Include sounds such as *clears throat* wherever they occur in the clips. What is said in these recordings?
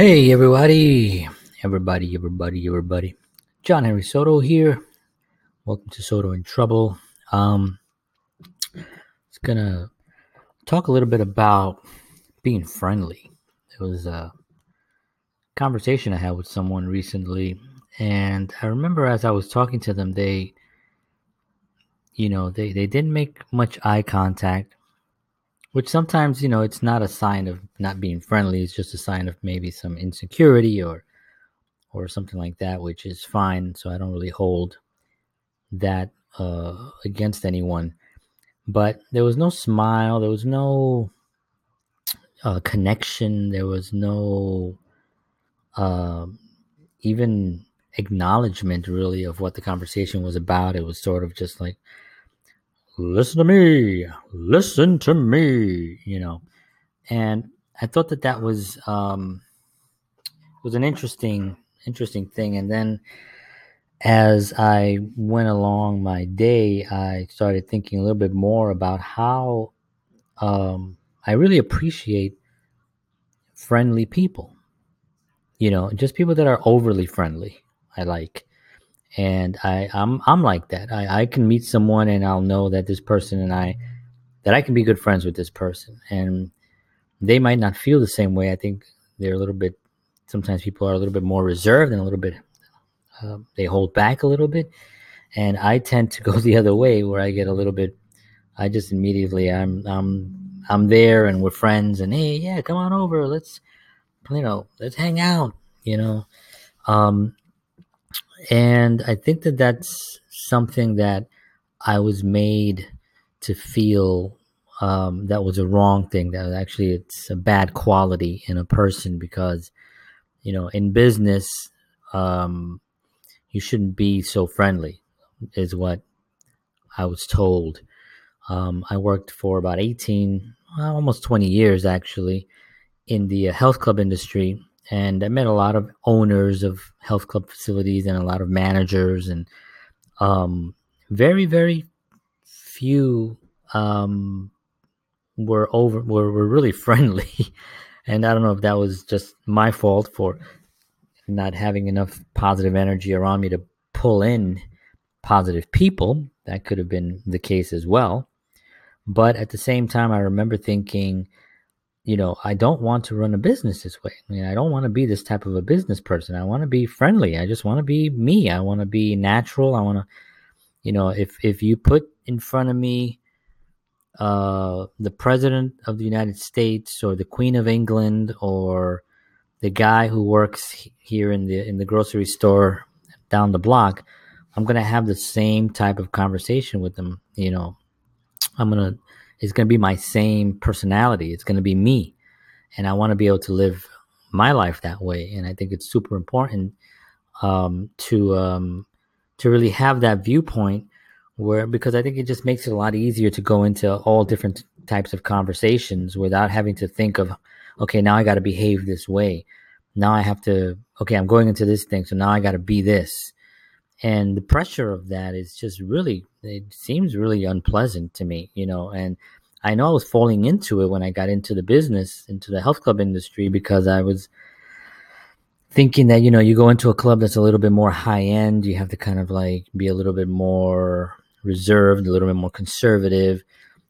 Hey, everybody, everybody, everybody, everybody. John Henry Soto here. Welcome to Soto in Trouble. Um, it's gonna talk a little bit about being friendly. It was a conversation I had with someone recently, and I remember as I was talking to them, they, you know, they they didn't make much eye contact which sometimes you know it's not a sign of not being friendly it's just a sign of maybe some insecurity or or something like that which is fine so i don't really hold that uh, against anyone. But there was no smile there was no uh, connection there was no uh, even acknowledgement really of what the conversation was about. It was sort of just like listen to me, listen to me, you know. And I thought that that was um, was an interesting interesting thing. And then as I went along my day, I started thinking a little bit more about how um, I really appreciate friendly people. You know, just people that are overly friendly. I like and I I'm I'm like that. I I can meet someone and I'll know that this person and I that I can be good friends with this person, and they might not feel the same way. I think they're a little bit. Sometimes people are a little bit more reserved and a little bit. Uh, they hold back a little bit, and I tend to *laughs* go the other way where I get a little bit. I just immediately I'm I'm I'm there and we're friends and hey yeah come on over let's you know let's hang out you know um and I think that that's something that I was made to feel um, that was a wrong thing. That actually it's a bad quality in a person because you know in business um, you shouldn't be so friendly, is what I was told. Um, I worked for about 18, almost 20 years actually, in the health club industry and I met a lot of owners of health club facilities and a lot of managers, and um, very, very few um, were over were, were really *laughs* friendly. and I don't know if that was just my fault for not having enough positive energy around me to pull in positive people. That could have been the case as well. But at the same time, I remember thinking, you know, I don't want to run a business this way. I mean, I don't want to be this type of a business person. I want to be friendly. I just want to be me. I want to be natural. I want to, you know, if if you put in front of me uh, the president of the United States or the Queen of England or the guy who works here in the in the grocery store down the block, I'm gonna have the same type of conversation with them. You know, I'm gonna is going to be my same personality. It's going to be me. And I want to be able to live my life that way. And I think it's super important um, to um, to really have that viewpoint where because I think it just makes it a lot easier to go into all different types of conversations without having to think of okay now I got to behave this way now I have to okay I'm going into this thing so now I got to be this and the pressure of that is just really it seems really unpleasant to me you know and i know i was falling into it when i got into the business into the health club industry because i was thinking that you know you go into a club that's a little bit more high end you have to kind of like be a little bit more reserved a little bit more conservative.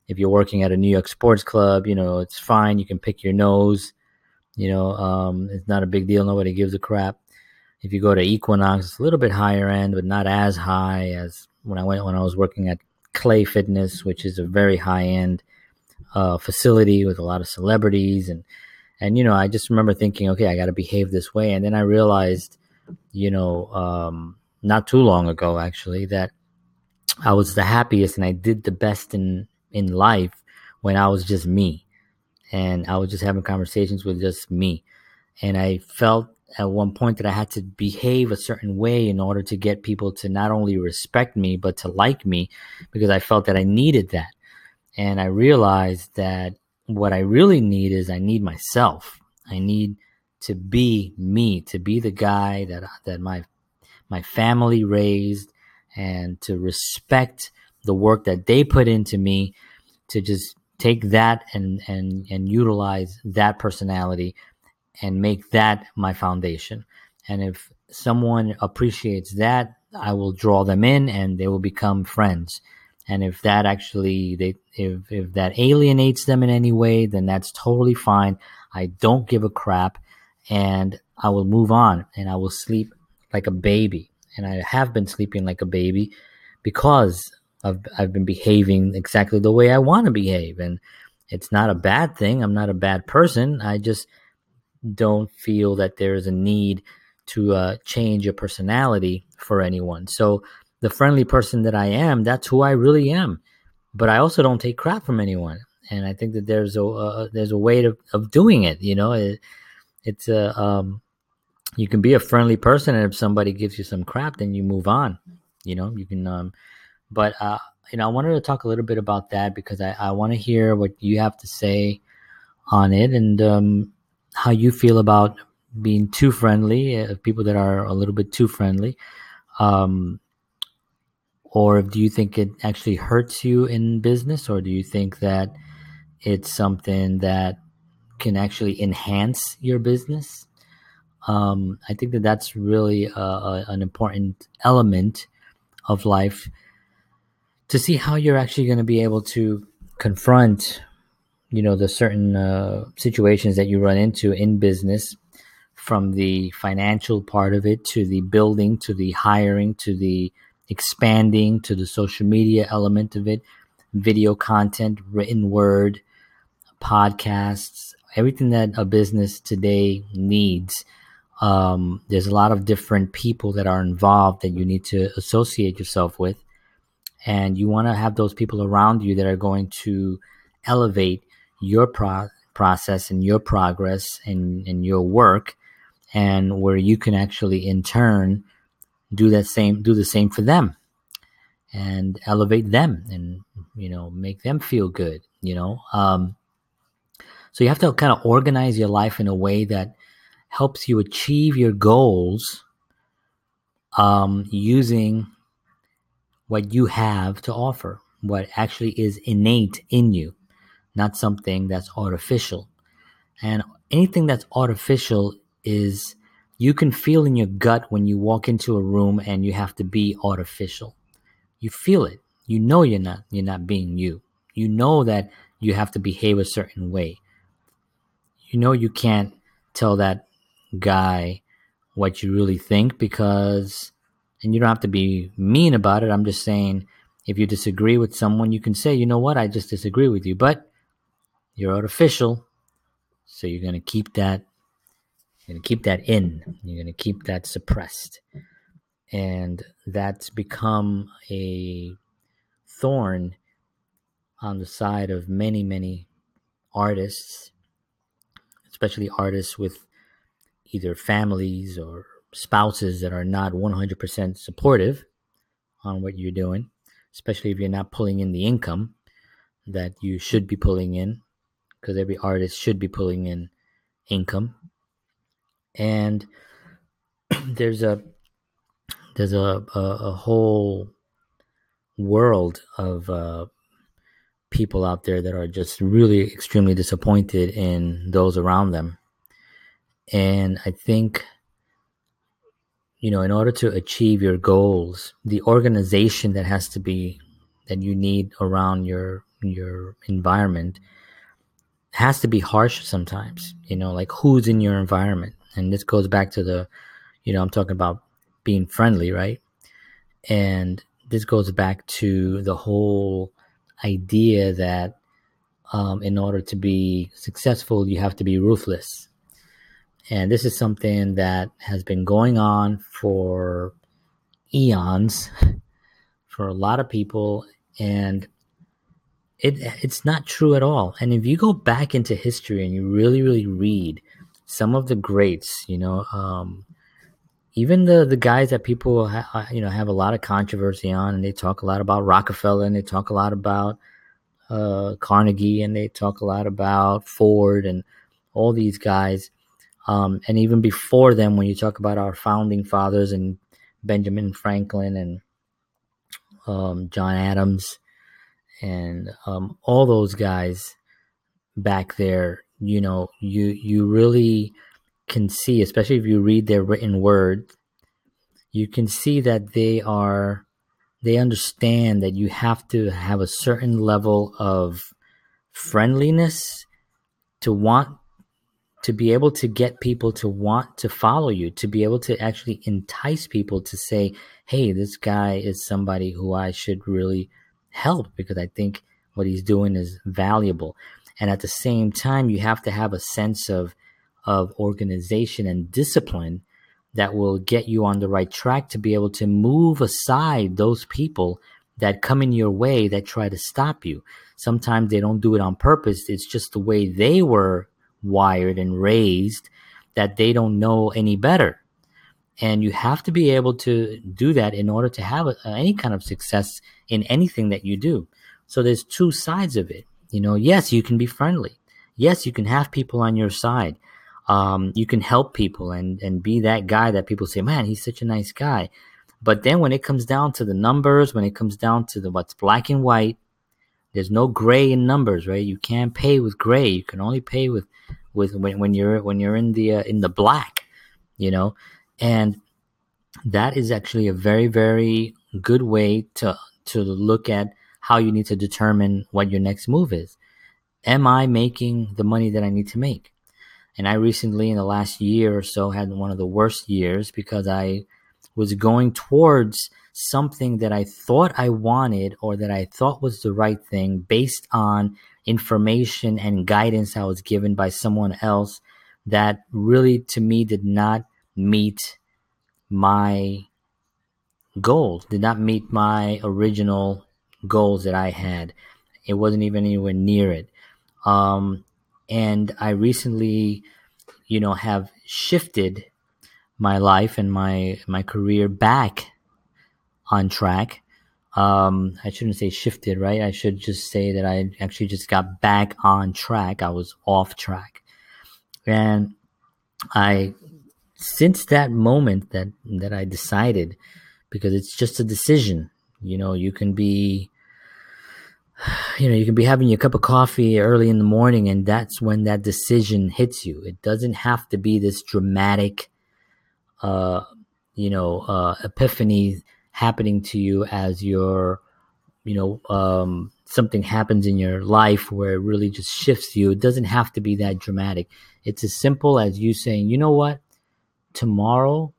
If you're working at a new york sports club you know it's fine you can pick your nose you know um, it's not a big deal nobody gives a crap if you go to Equinox, it's a little bit higher end, but not as high as when I went when I was working at Clay Fitness, which is a very high end uh, facility with a lot of celebrities. And and you know I just remember thinking, okay, I got to behave this way, and then I realized, you know, um, not too long ago actually that I was the happiest and I did the best in in life when I was just me, and I was just having conversations with just me, and I felt at one point that I had to behave a certain way in order to get people to not only respect me but to like me because I felt that I needed that. And I realized that what I really need is I need myself. I need to be me, to be the guy that that my my family raised and to respect the work that they put into me to just take that and and and utilize that personality and make that my foundation. And if someone appreciates that, I will draw them in and they will become friends. And if that actually they if if that alienates them in any way, then that's totally fine. I don't give a crap and I will move on and I will sleep like a baby. And I have been sleeping like a baby because I've, I've been behaving exactly the way I want to behave. And it's not a bad thing. I'm not a bad person. I just don't feel that there is a need to uh, change a personality for anyone. So the friendly person that I am, that's who I really am. But I also don't take crap from anyone. And I think that there's a uh, there's a way to, of doing it. You know, it, it's a um, you can be a friendly person, and if somebody gives you some crap, then you move on. You know, you can. Um, but uh, you know, I wanted to talk a little bit about that because I, I want to hear what you have to say on it and um, how you feel about being too friendly, uh, people that are a little bit too friendly. Um, or do you think it actually hurts you in business, or do you think that it's something that can actually enhance your business? Um, I think that that's really a, a, an important element of life to see how you're actually going to be able to confront you know the certain uh, situations that you run into in business from the financial part of it to the building to the hiring to the expanding to the social media element of it video content written word podcasts everything that a business today needs. Um, there's a lot of different people that are involved that you need to associate yourself with. And you want to have those people around you that are going to elevate your pro- process and your progress and, and your work and where you can actually in turn do that same do the same for them and elevate them and you know make them feel good you know? Um, so you have to kind of organize your life in a way that helps you achieve your goals um, using what you have to offer, what actually is innate in you, not something that's artificial. And anything that's artificial is you can feel in your gut when you walk into a room and you have to be artificial. You feel it. You know you're not you're not being you. You know that you have to behave a certain way. You know you can't tell that guy what you really think because and you don't have to be mean about it. I'm just saying if you disagree with someone, you can say, you know what, I just disagree with you, but you're artificial, so you're gonna keep that you're gonna keep that in. You're gonna keep that suppressed. And that's become a thorn on the side of many, many artists, especially artists with either families or spouses that are not 100% supportive on what you're doing, especially if you're not pulling in the income that you should be pulling in, because every artist should be pulling in income. And *clears throat* there's a there's a a, a whole world of uh, people out there that are just really extremely disappointed in those around them. And I think you know in order to achieve your goals the organization that has to be that you need around your your environment has to be harsh sometimes you know like who's in your environment? And this goes back to the you know i'm talking about being friendly right? And this goes back to the whole idea that um, in order to be successful you have to be ruthless. And this is something that has been going on for eons *laughs* for a lot of people. And it, it's not true at all. And if you go back into history and you really, really read some of the greats, you know, um, even the the guys that people ha- you know have a lot of controversy on, and they talk a lot about Rockefeller, and they talk a lot about uh, Carnegie, and they talk a lot about Ford, and all these guys. Um, and even before them, when you talk about our founding fathers and Benjamin Franklin and um, John Adams and um, all those guys back there, you know, you you really can see, especially if you read their written word, you can see that they are they understand that you have to have a certain level of friendliness to want to be able to get people to want to follow you, to be able to actually entice people to say, hey, this guy is somebody who I should really help because I think what he's doing is valuable. And at the same time, you have to have a sense of, of organization and discipline that will get you on the right track to be able to move aside those people that come in your way that try to stop you. Sometimes they don't do it on purpose. It's just the way they were wired and raised that they don't know any better. And you have to be able to do that in order to have a, any kind of success in anything that you do. So there's two sides of it. You know, yes, you can be friendly. Yes, you can have people on your side. Um, you can help people and, and be that guy that people say, man, he's such a nice guy. But then when it comes down to the numbers, when it comes down to the what's black and white, there's no gray in numbers, right? You can't pay with gray. You can only pay with with when, when you're when you're in the uh, in the black, you know, and that is actually a very very good way to to look at how you need to determine what your next move is. Am I making the money that I need to make? And I recently, in the last year or so, had one of the worst years because I was going towards something that I thought I wanted or that I thought was the right thing based on information and guidance I was given by someone else that really to me did not meet my goals, did not meet my original goals that I had. It wasn't even anywhere near it. Um, and I recently, you know, have shifted my life and my my career back on track. Um, I shouldn't say shifted, right? I should just say that I actually just got back on track. I was off track, and I since that moment that that I decided because it's just a decision. You know, you can be you know, you can be having your cup of coffee early in the morning and that's when that decision hits you. It doesn't have to be this dramatic uh you know, uh epiphany happening to you as your you know um, something happens in your life where it really just shifts you it doesn't have to be that dramatic it's as simple as you saying you know what tomorrow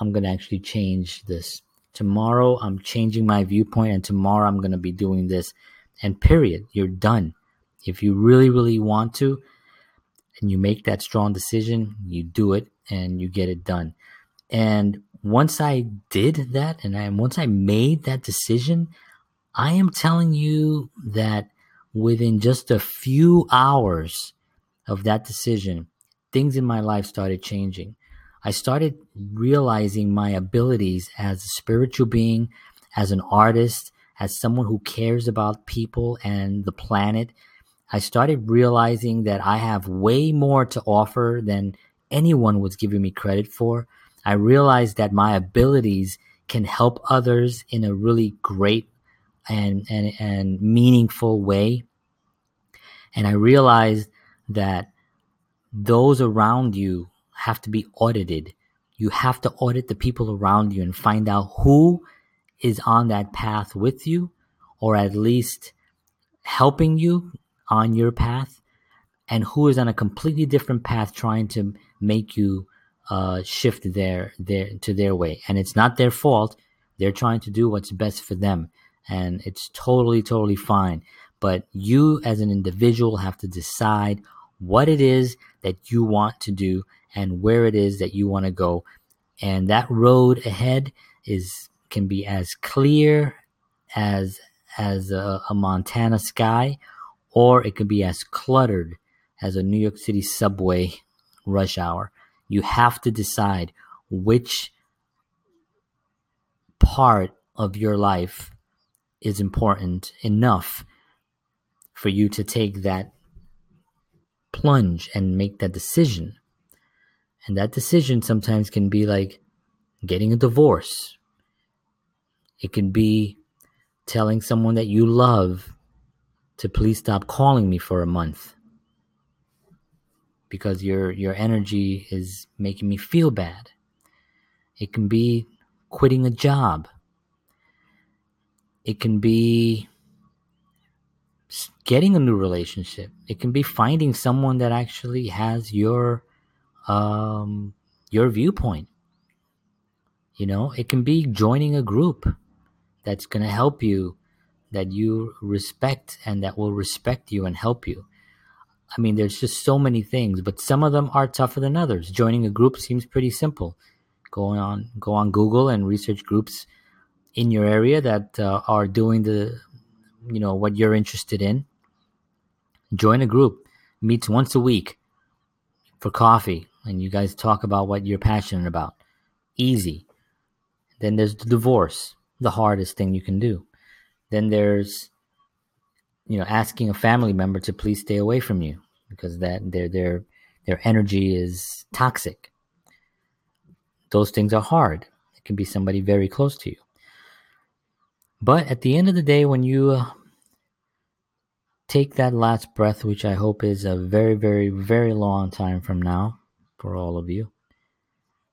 i'm going to actually change this. Tomorrow i'm changing my viewpoint and tomorrow i'm going to be doing this. And period you're done. If you really really want to and you make that strong decision you do it and you get it done. And once I did that and I, once I made that decision, I am telling you that within just a few hours of that decision, things in my life started changing. I started realizing my abilities as a spiritual being, as an artist, as someone who cares about people and the planet. I started realizing that I have way more to offer than anyone was giving me credit for. I realized that my abilities can help others in a really great and, and, and meaningful way. And I realized that those around you have to be audited. You have to audit the people around you and find out who is on that path with you, or at least helping you on your path, and who is on a completely different path trying to make you uh, shift their their to their way, and it's not their fault. They're trying to do what's best for them, and it's totally totally fine. But you, as an individual, have to decide what it is that you want to do and where it is that you want to go, and that road ahead is can be as clear as as a, a Montana sky, or it could be as cluttered as a New York City subway rush hour you have to decide which part of your life is important enough for you to take that plunge and make that decision. And that decision sometimes can be like getting a divorce. It can be telling someone that you love to please stop calling me for a month. because your your energy is making me feel bad. It can be quitting a job. It can be getting a new relationship. It can be finding someone that actually has your um, your viewpoint. You know, it can be joining a group that's going to help you, that you respect, and that will respect you and help you. I mean, there's just so many things, but some of them are tougher than others. Joining a group seems pretty simple. Go on, go on Google and research groups in your area that uh, are doing the, you know, what you're interested in. Join a group, meets once a week for coffee, and you guys talk about what you're passionate about. Easy. Then there's the divorce, the hardest thing you can do. Then there's you know asking a family member to please stay away from you because that their their their energy is toxic those things are hard it can be somebody very close to you but at the end of the day when you uh, take that last breath which i hope is a very very very long time from now for all of you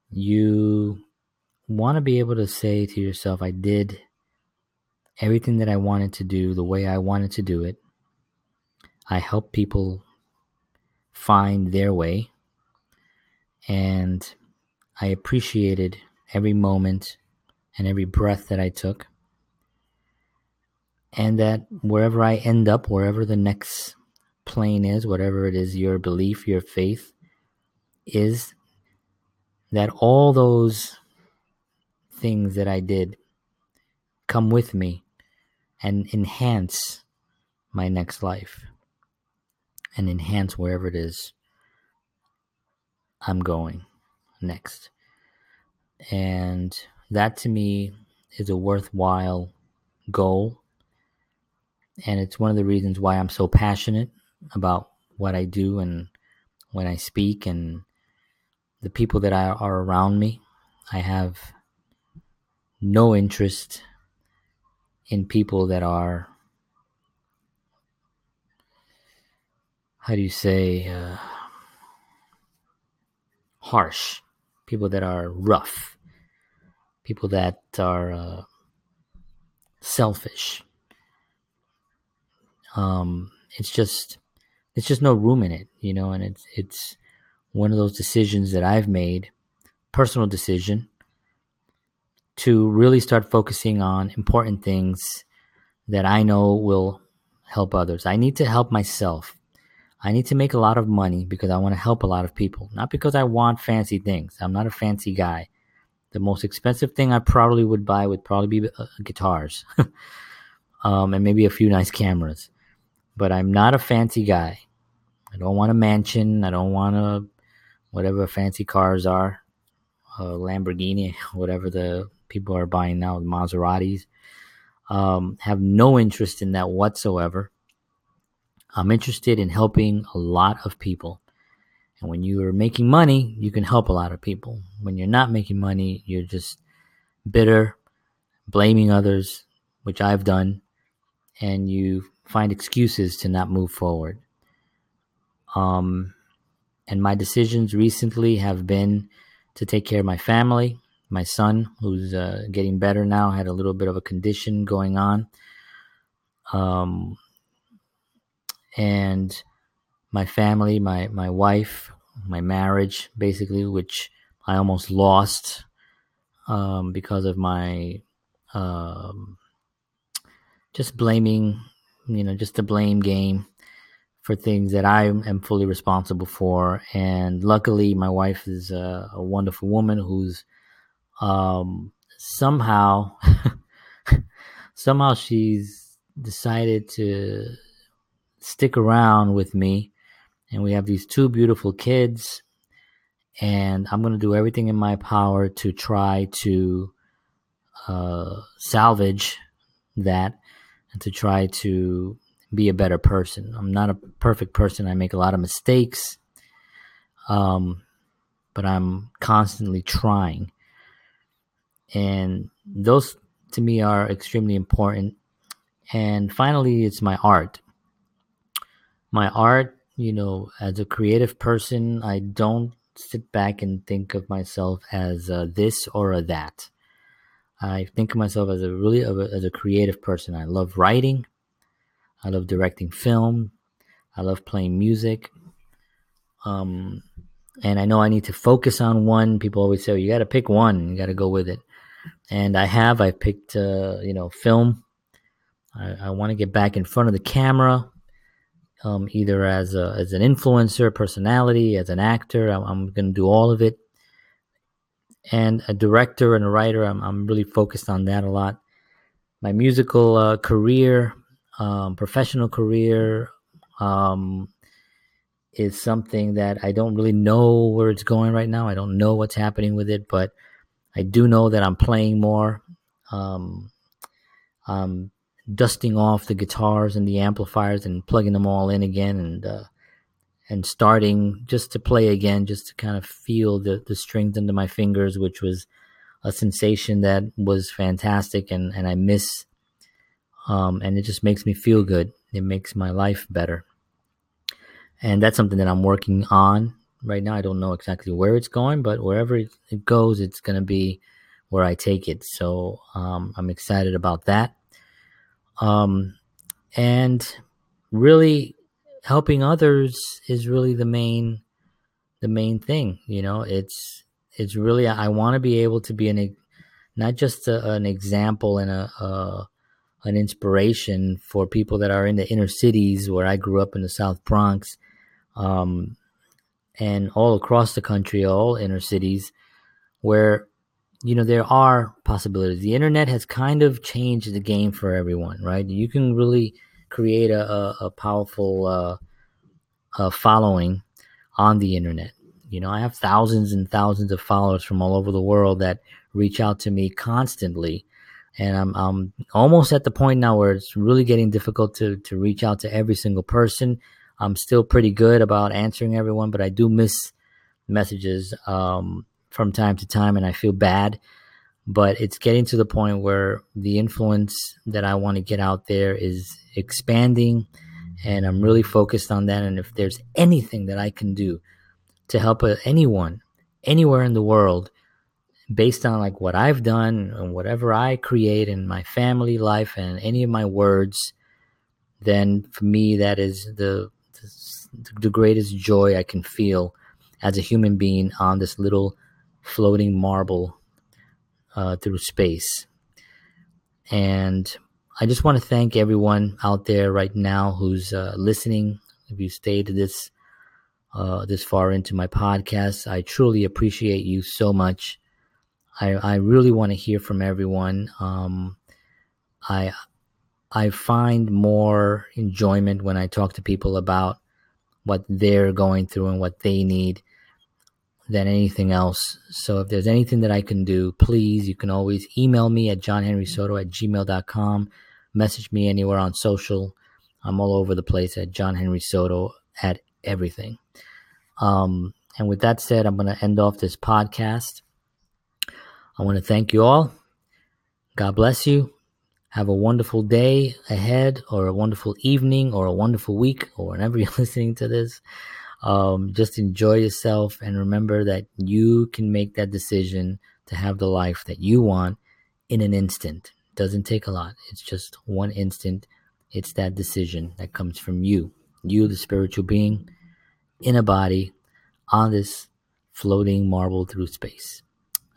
you want to be able to say to yourself i did everything that I wanted to do the way I wanted to do it. I helped people find their way. And I appreciated every moment and every breath that I took. And that wherever I end up, wherever the next plane is, whatever it is, your belief, your faith is, that all those things that I did come with me and enhance my next life and enhance wherever it is I'm going next. And that to me is a worthwhile goal. And it's one of the reasons why I'm so passionate about what I do and when I speak and the people that I, are around me. I have no interest in people that are how do you say uh, harsh people that are rough people that are uh, selfish um, it's just it's just no room in it you know and it's it's one of those decisions that i've made personal decision to really start focusing on important things that I know will help others. I need to help myself. I need to make a lot of money because I want to help a lot of people, not because I want fancy things. I'm not a fancy guy. The most expensive thing I probably would buy would probably be uh, guitars *laughs* um, and maybe a few nice cameras. But I'm not a fancy guy. I don't want a mansion. I don't want a whatever fancy cars are, a Lamborghini, *laughs* whatever the people are buying now, Maseratis. Um, have no interest in that whatsoever. I'm interested in helping a lot of people. And when you are making money, you can help a lot of people. When you're not making money, you're just bitter, blaming others, which I've done, and you find excuses to not move forward. Um, and my decisions recently have been to take care of my family, my son, who's uh, getting better now, had a little bit of a condition going on. Um, and my family, my, my wife, my marriage, basically, which I almost lost um, because of my um, just blaming, you know, just the blame game for things that I am fully responsible for. And luckily, my wife is a, a wonderful woman who's um, somehow *laughs* somehow she's decided to stick around with me and we have these two beautiful kids and i'm going to do everything in my power to try to uh, salvage that and to try to be a better person i'm not a perfect person i make a lot of mistakes um, but i'm constantly trying and those to me are extremely important. And finally, it's my art. My art you know, as a creative person, I don't sit back and think of myself as a this or a that. I think of myself as a really as a creative person. I love writing. I love directing film. I love playing music. Um, and I know I need to focus on one. People always say, oh, you got to pick one. You got to go with it. And I have. I picked, uh, you know, film. I, I want to get back in front of the camera, um, either as a, as an influencer, personality, as an actor. I'm, I'm going to do all of it. And a director and a writer. I'm, I'm really focused on that a lot. My musical uh, career, um, professional career, um, is something that I don't really know where it's going right now. I don't know what's happening with it, but I do know that I'm playing more. Um, I'm dusting off the guitars and the amplifiers and plugging them all in again and uh, and starting just to play again, just to kind of feel the, the strings under my fingers, which was a sensation that was fantastic and, and I miss. Um, and it just makes me feel good. It makes my life better and that's something that I'm working on right now. I don't know exactly where it's going, but wherever it, goes, it's going to be where I take it. So um, I'm excited about that. Um, and really helping others is really the main the main thing. You know, it's it's really I want to be able to be an not just a, an example and a, a an inspiration for people that are in the inner cities where I grew up in the South Bronx um, and all across the country, all inner cities, where you know there are possibilities. The internet has kind of changed the game for everyone, right? You can really create a, a, a powerful uh, following on the internet. You know, I have thousands and thousands of followers from all over the world that reach out to me constantly. And I'm, I'm almost at the point now where it's really getting difficult to, to reach out to every single person. I'm still pretty good about answering everyone, but I do miss messages um, from time to time, and I feel bad. But it's getting to the point where the influence that I want to get out there is expanding, and I'm really focused on that. And if there's anything that I can do to help anyone anywhere in the world, based on like what I've done and whatever I create in my family life and any of my words, then for me that is the the greatest joy I can feel as a human being on this little floating marble uh, through space. And I just want to thank everyone out there right now who's uh, listening. If you stayed this uh, this far into my podcast, I truly appreciate you so much. I, I really want to hear from everyone. Um, I I find more enjoyment when I talk to people about what they're going through and what they need than anything else. So if there's anything that I can do, please, you can always email me at johnhenrysoto at gmail.com. Message me anywhere on social. I'm all over the place at John Henry Soto at everything. Um, and with that said, I'm going to end off this podcast. I want to thank you all. God bless you. Have a wonderful day ahead, or a wonderful evening, or a wonderful week, or whenever *laughs* you're listening to this. Um, just enjoy yourself and remember that you can make that decision to have the life that you want in an instant. It doesn't take a lot, it's just one instant. It's that decision that comes from you, you, the spiritual being, in a body on this floating marble through space.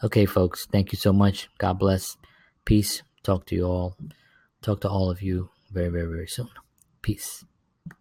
Okay, folks, thank you so much. God bless. Peace talk to you all, talk to all of you very, very, very soon. Peace.